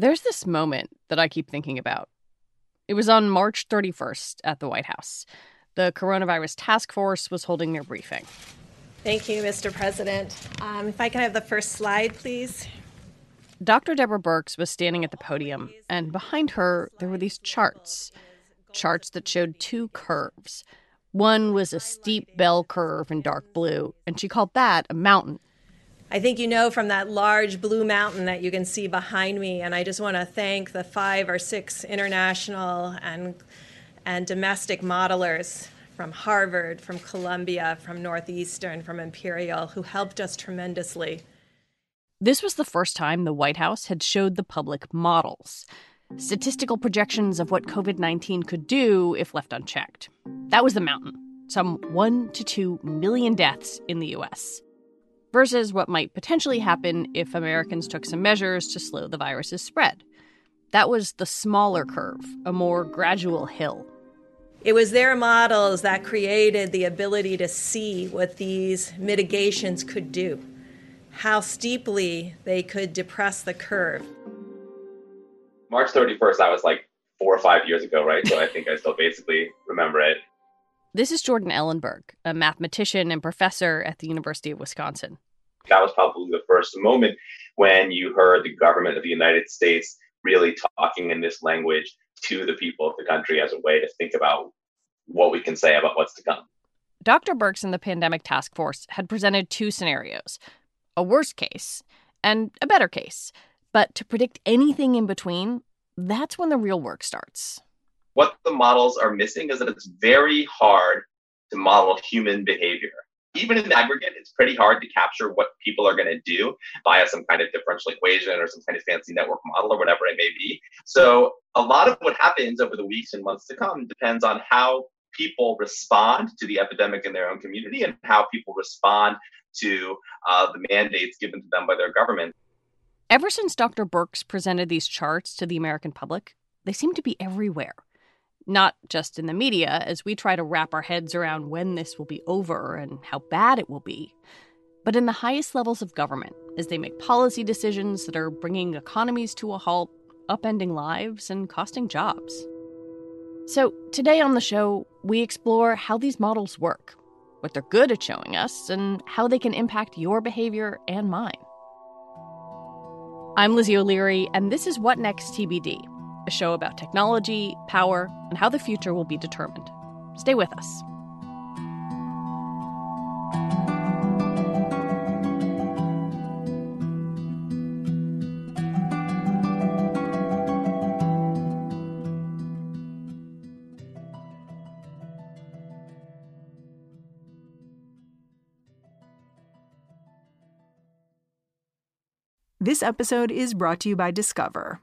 There's this moment that I keep thinking about. It was on March 31st at the White House. The coronavirus task force was holding their briefing. Thank you, Mr. President. Um, if I can have the first slide, please. Dr. Deborah Birx was standing at the podium, and behind her, there were these charts charts that showed two curves. One was a steep bell curve in dark blue, and she called that a mountain. I think you know from that large blue mountain that you can see behind me, and I just want to thank the five or six international and, and domestic modelers from Harvard, from Columbia, from Northeastern, from Imperial, who helped us tremendously. This was the first time the White House had showed the public models, statistical projections of what COVID 19 could do if left unchecked. That was the mountain, some one to two million deaths in the US versus what might potentially happen if mm. Americans took some measures to slow the virus's spread. That was the smaller curve, a more gradual hill. It was their models that created the ability to see what these mitigations could do, how steeply they could depress the curve. March 31st, that was like four or five years ago, right? So I think I still basically remember it. This is Jordan Ellenberg, a mathematician and professor at the University of Wisconsin. That was probably the first moment when you heard the government of the United States really talking in this language to the people of the country as a way to think about what we can say about what's to come. Dr. Birx and the pandemic task force had presented two scenarios a worst case and a better case. But to predict anything in between, that's when the real work starts what the models are missing is that it's very hard to model human behavior. Even in aggregate, it's pretty hard to capture what people are going to do via some kind of differential equation or some kind of fancy network model or whatever it may be. So, a lot of what happens over the weeks and months to come depends on how people respond to the epidemic in their own community and how people respond to uh, the mandates given to them by their government. Ever since Dr. Birx presented these charts to the American public, they seem to be everywhere not just in the media, as we try to wrap our heads around when this will be over and how bad it will be, but in the highest levels of government as they make policy decisions that are bringing economies to a halt, upending lives, and costing jobs. So, today on the show, we explore how these models work, what they're good at showing us, and how they can impact your behavior and mine. I'm Lizzie O'Leary, and this is What Next TBD a show about technology, power, and how the future will be determined. Stay with us. This episode is brought to you by Discover.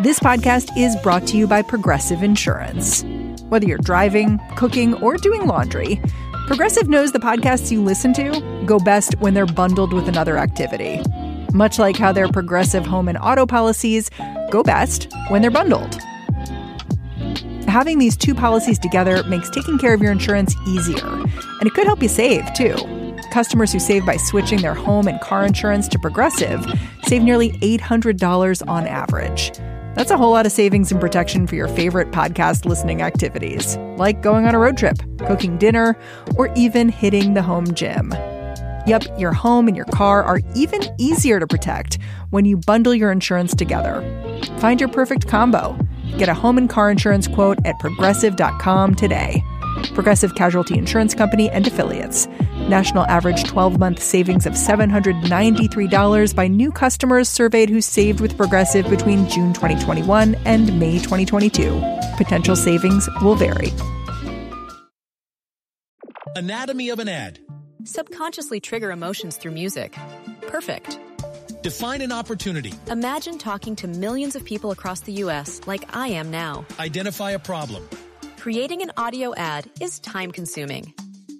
This podcast is brought to you by Progressive Insurance. Whether you're driving, cooking, or doing laundry, Progressive knows the podcasts you listen to go best when they're bundled with another activity. Much like how their Progressive home and auto policies go best when they're bundled. Having these two policies together makes taking care of your insurance easier, and it could help you save too. Customers who save by switching their home and car insurance to Progressive save nearly $800 on average. That's a whole lot of savings and protection for your favorite podcast listening activities, like going on a road trip, cooking dinner, or even hitting the home gym. Yep, your home and your car are even easier to protect when you bundle your insurance together. Find your perfect combo. Get a home and car insurance quote at progressive.com today. Progressive Casualty Insurance Company and Affiliates. National average 12 month savings of $793 by new customers surveyed who saved with Progressive between June 2021 and May 2022. Potential savings will vary. Anatomy of an ad. Subconsciously trigger emotions through music. Perfect. Define an opportunity. Imagine talking to millions of people across the U.S. like I am now. Identify a problem. Creating an audio ad is time consuming.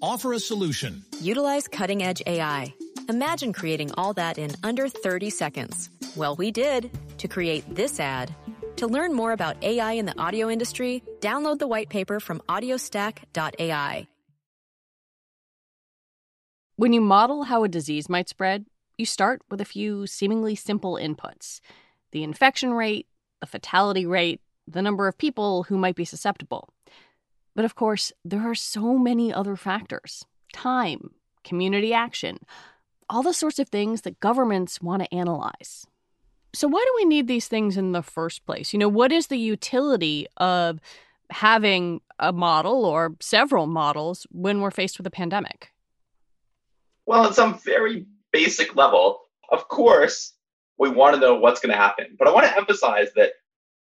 Offer a solution. Utilize cutting edge AI. Imagine creating all that in under 30 seconds. Well, we did to create this ad. To learn more about AI in the audio industry, download the white paper from audiostack.ai. When you model how a disease might spread, you start with a few seemingly simple inputs the infection rate, the fatality rate, the number of people who might be susceptible. But of course, there are so many other factors time, community action, all the sorts of things that governments want to analyze. So, why do we need these things in the first place? You know, what is the utility of having a model or several models when we're faced with a pandemic? Well, at some very basic level, of course, we want to know what's going to happen. But I want to emphasize that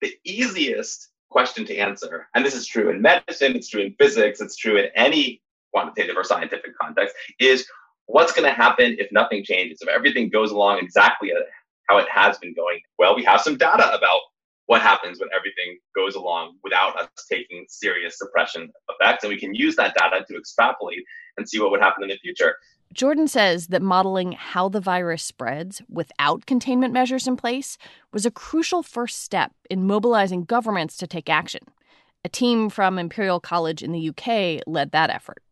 the easiest question to answer, and this is true in medicine, it's true in physics, it's true in any quantitative or scientific context, is what's going to happen if nothing changes, if everything goes along exactly uh, how it has been going? Well, we have some data about what happens when everything goes along without us taking serious suppression effects. And we can use that data to extrapolate and see what would happen in the future. Jordan says that modeling how the virus spreads without containment measures in place was a crucial first step in mobilizing governments to take action. A team from Imperial College in the UK led that effort.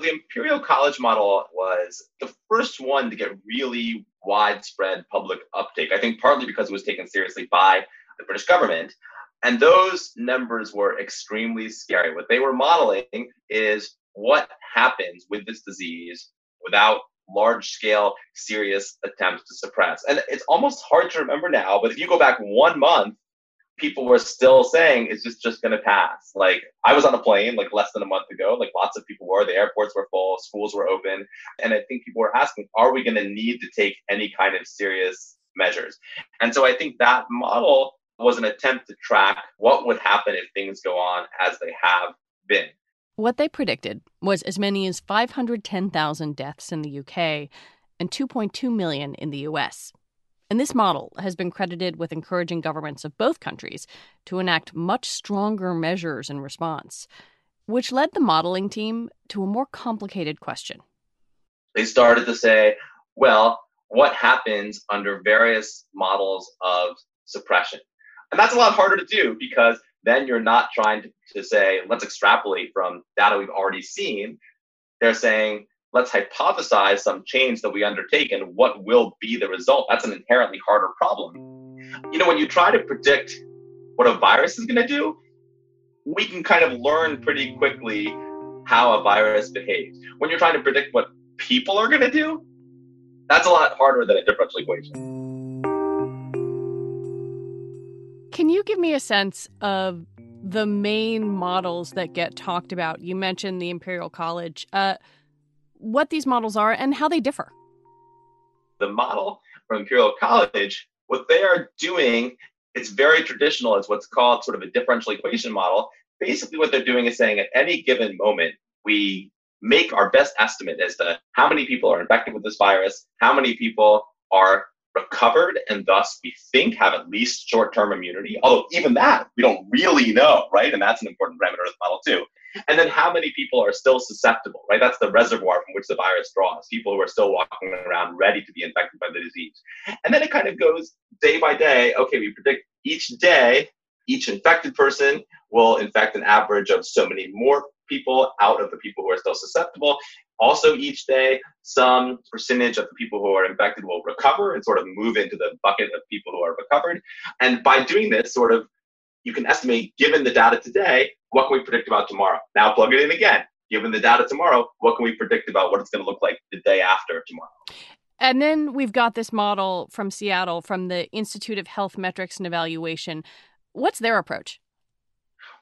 The Imperial College model was the first one to get really widespread public uptake. I think partly because it was taken seriously by the British government. And those numbers were extremely scary. What they were modeling is what happens with this disease without large scale, serious attempts to suppress. And it's almost hard to remember now, but if you go back one month, people were still saying it's just just going to pass. Like I was on a plane like less than a month ago, like lots of people were, the airports were full, schools were open, and I think people were asking, are we going to need to take any kind of serious measures? And so I think that model was an attempt to track what would happen if things go on as they have been. What they predicted was as many as 510,000 deaths in the UK and 2.2 million in the US. And this model has been credited with encouraging governments of both countries to enact much stronger measures in response, which led the modeling team to a more complicated question. They started to say, well, what happens under various models of suppression? And that's a lot harder to do because then you're not trying to, to say, let's extrapolate from data we've already seen. They're saying, let's hypothesize some change that we undertake and what will be the result. That's an inherently harder problem. You know, when you try to predict what a virus is going to do, we can kind of learn pretty quickly how a virus behaves. When you're trying to predict what people are going to do, that's a lot harder than a differential equation. Can you give me a sense of the main models that get talked about? You mentioned the Imperial College. Uh, what these models are and how they differ. The model from Imperial College, what they are doing, it's very traditional. It's what's called sort of a differential equation model. Basically, what they're doing is saying at any given moment, we make our best estimate as to how many people are infected with this virus, how many people are recovered and thus we think have at least short-term immunity. Although even that we don't really know right? And that's an important parameter of the model too. And then how many people are still susceptible right? That's the reservoir from which the virus draws people who are still walking around ready to be infected by the disease. And then it kind of goes day by day. Okay we predict each day each infected person will infect an average of so many more people out of the people who are still susceptible. Also, each day, some percentage of the people who are infected will recover and sort of move into the bucket of people who are recovered. And by doing this, sort of, you can estimate, given the data today, what can we predict about tomorrow? Now plug it in again. given the data tomorrow, what can we predict about what it's going to look like the day after tomorrow? And then we've got this model from Seattle from the Institute of Health Metrics and Evaluation. What's their approach?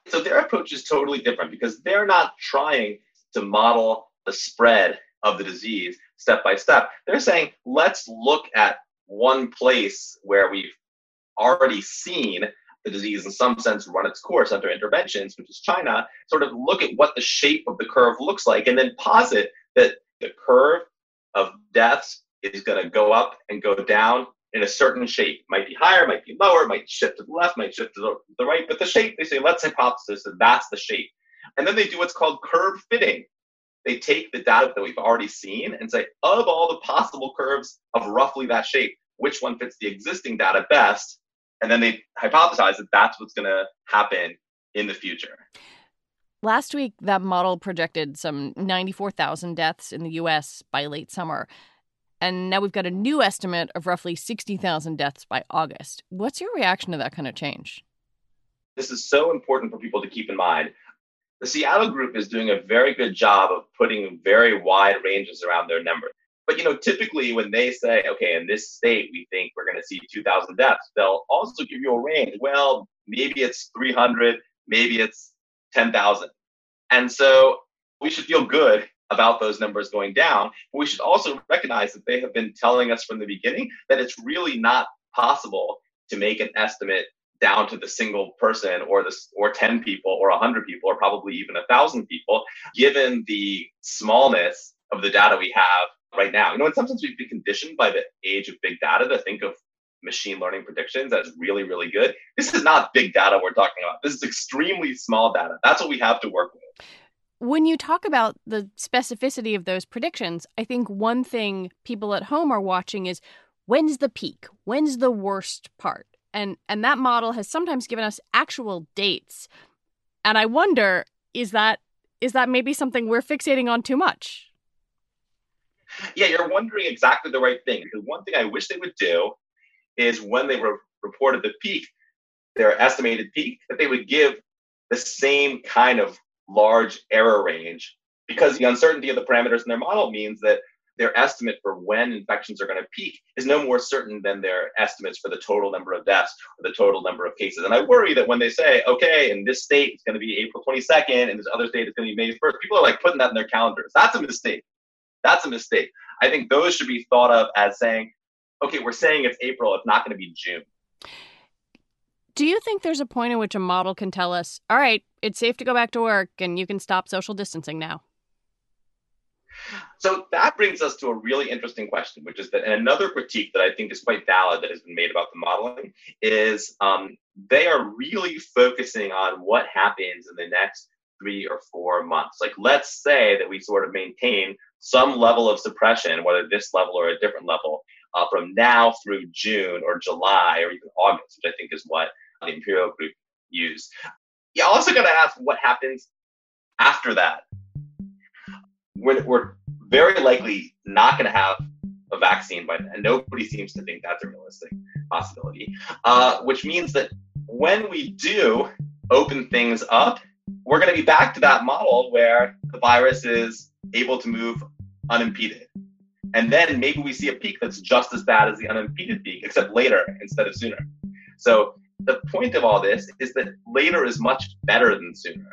So their approach is totally different because they're not trying to model the spread of the disease step by step. They're saying, let's look at one place where we've already seen the disease in some sense run its course under interventions, which is China, sort of look at what the shape of the curve looks like and then posit that the curve of deaths is going to go up and go down in a certain shape. Might be higher, might be lower, might shift to the left, might shift to the right, but the shape, they say, let's hypothesis that that's the shape. And then they do what's called curve fitting. They take the data that we've already seen and say, of all the possible curves of roughly that shape, which one fits the existing data best? And then they hypothesize that that's what's going to happen in the future. Last week, that model projected some 94,000 deaths in the US by late summer. And now we've got a new estimate of roughly 60,000 deaths by August. What's your reaction to that kind of change? This is so important for people to keep in mind. The Seattle group is doing a very good job of putting very wide ranges around their numbers. But you know, typically when they say, okay, in this state we think we're going to see 2,000 deaths, they'll also give you a range. Well, maybe it's 300, maybe it's 10,000. And so we should feel good about those numbers going down. But we should also recognize that they have been telling us from the beginning that it's really not possible to make an estimate down to the single person or the or 10 people or 100 people or probably even a thousand people given the smallness of the data we have right now. You know in some sense we've been conditioned by the age of big data to think of machine learning predictions as really really good. This is not big data we're talking about. This is extremely small data. That's what we have to work with. When you talk about the specificity of those predictions, I think one thing people at home are watching is when's the peak? When's the worst part? And and that model has sometimes given us actual dates. And I wonder is that is that maybe something we're fixating on too much? Yeah, you're wondering exactly the right thing. Because one thing I wish they would do is when they re- reported the peak, their estimated peak, that they would give the same kind of large error range because the uncertainty of the parameters in their model means that their estimate for when infections are going to peak is no more certain than their estimates for the total number of deaths or the total number of cases. And I worry that when they say, okay, in this state it's going to be April 22nd, and this other state it's going to be May 1st, people are like putting that in their calendars. That's a mistake. That's a mistake. I think those should be thought of as saying, okay, we're saying it's April, it's not going to be June. Do you think there's a point at which a model can tell us, all right, it's safe to go back to work and you can stop social distancing now? So that brings us to a really interesting question, which is that another critique that I think is quite valid that has been made about the modeling is um, they are really focusing on what happens in the next three or four months. Like, let's say that we sort of maintain some level of suppression, whether this level or a different level, uh, from now through June or July or even August, which I think is what the Imperial Group use. You also got to ask what happens after that. We're, we're very likely not going to have a vaccine by then. Nobody seems to think that's a realistic possibility, uh, which means that when we do open things up, we're going to be back to that model where the virus is able to move unimpeded. And then maybe we see a peak that's just as bad as the unimpeded peak, except later instead of sooner. So the point of all this is that later is much better than sooner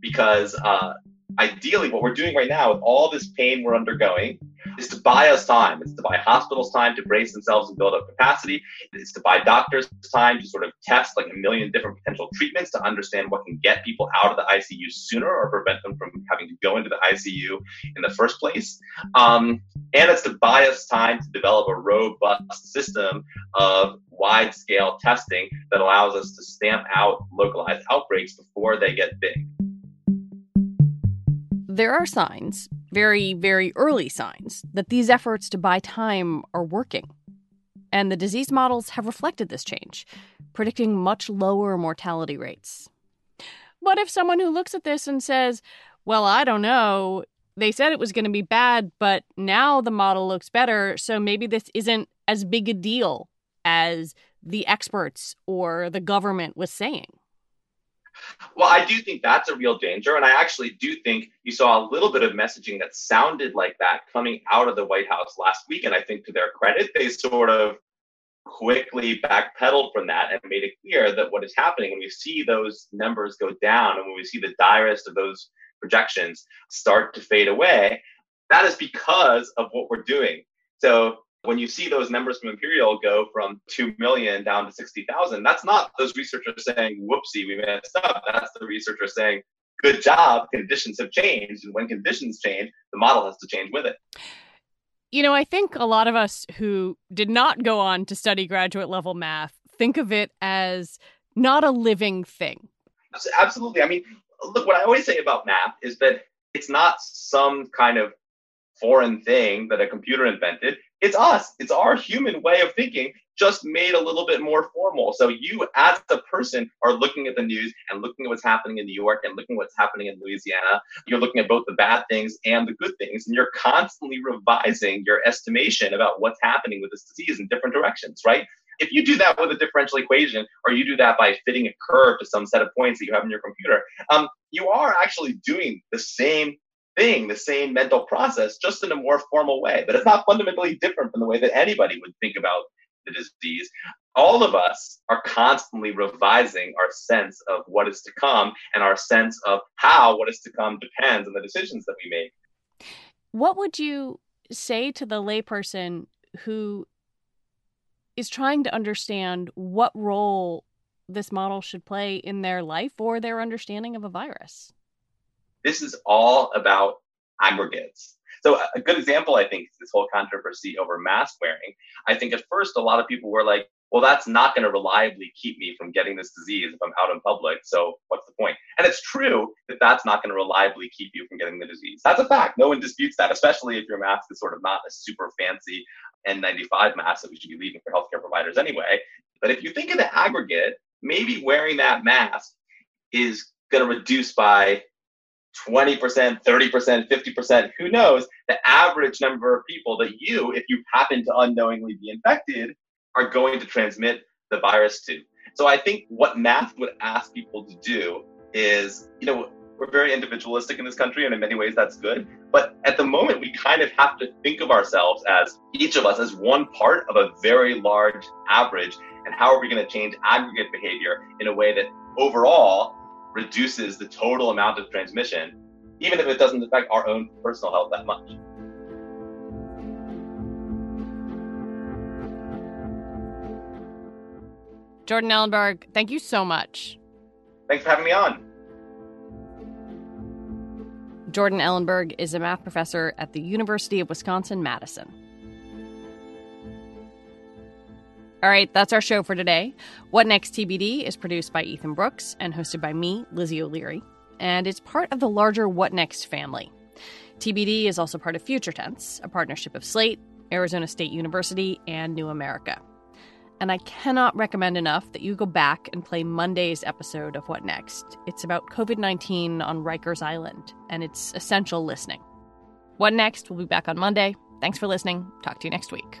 because uh, ideally what we're doing right now with all this pain we're undergoing is to buy us time. It's to buy hospitals time to brace themselves and build up capacity. It's to buy doctors time to sort of test like a million different potential treatments to understand what can get people out of the ICU sooner or prevent them from having to go into the ICU in the first place. Um, and it's to buy us time to develop a robust system of wide scale testing that allows us to stamp out localized outbreaks before they get big. There are signs, very, very early signs, that these efforts to buy time are working. And the disease models have reflected this change, predicting much lower mortality rates. But if someone who looks at this and says, well, I don't know, they said it was going to be bad, but now the model looks better, so maybe this isn't as big a deal as the experts or the government was saying. Well, I do think that's a real danger. And I actually do think you saw a little bit of messaging that sounded like that coming out of the White House last week. And I think to their credit, they sort of quickly backpedaled from that and made it clear that what is happening when we see those numbers go down and when we see the direst of those projections start to fade away, that is because of what we're doing. So when you see those numbers from Imperial go from 2 million down to 60,000, that's not those researchers saying, whoopsie, we messed up. That's the researchers saying, good job, conditions have changed. And when conditions change, the model has to change with it. You know, I think a lot of us who did not go on to study graduate level math think of it as not a living thing. Absolutely. I mean, look, what I always say about math is that it's not some kind of foreign thing that a computer invented. It's us. It's our human way of thinking, just made a little bit more formal. So you, as a person, are looking at the news and looking at what's happening in New York and looking at what's happening in Louisiana. You're looking at both the bad things and the good things, and you're constantly revising your estimation about what's happening with this disease in different directions, right? If you do that with a differential equation, or you do that by fitting a curve to some set of points that you have in your computer, um, you are actually doing the same thing, the same mental process, just in a more formal way. But it's not fundamentally different from the way that anybody would think about the disease. All of us are constantly revising our sense of what is to come, and our sense of how what is to come depends on the decisions that we make. What would you say to the layperson who is trying to understand what role this model should play in their life or their understanding of a virus? This is all about aggregates. So a good example, I think, is this whole controversy over mask wearing. I think at first a lot of people were like, well, that's not going to reliably keep me from getting this disease if I'm out in public. So what's the point? And it's true that that's not going to reliably keep you from getting the disease. That's a fact. No one disputes that, especially if your mask is sort of not a super fancy N95 mask that we should be leaving for healthcare providers anyway. But if you think of the aggregate, maybe wearing that mask is going to reduce by 20%, 30%, 50%, who knows, the average number of people that you, if you happen to unknowingly be infected, are going to transmit the virus to. So I think what math would ask people to do is, you know, we're very individualistic in this country, and in many ways that's good. But at the moment, we kind of have to think of ourselves as each of us as one part of a very large average. And how are we going to change aggregate behavior in a way that overall reduces the total amount of transmission, even if it doesn't affect our own personal health that much. Jordan Ellenberg, thank you so much. Thanks for having me on. Jordan Ellenberg is a math professor at the University of Wisconsin Madison. All right, that's our show for today. What Next TBD is produced by Ethan Brooks and hosted by me, Lizzie O'Leary, and it's part of the larger What Next family. TBD is also part of Future Tense, a partnership of Slate, Arizona State University, and New America. And I cannot recommend enough that you go back and play Monday's episode of What Next. It's about COVID 19 on Rikers Island, and it's essential listening. What Next will be back on Monday. Thanks for listening. Talk to you next week.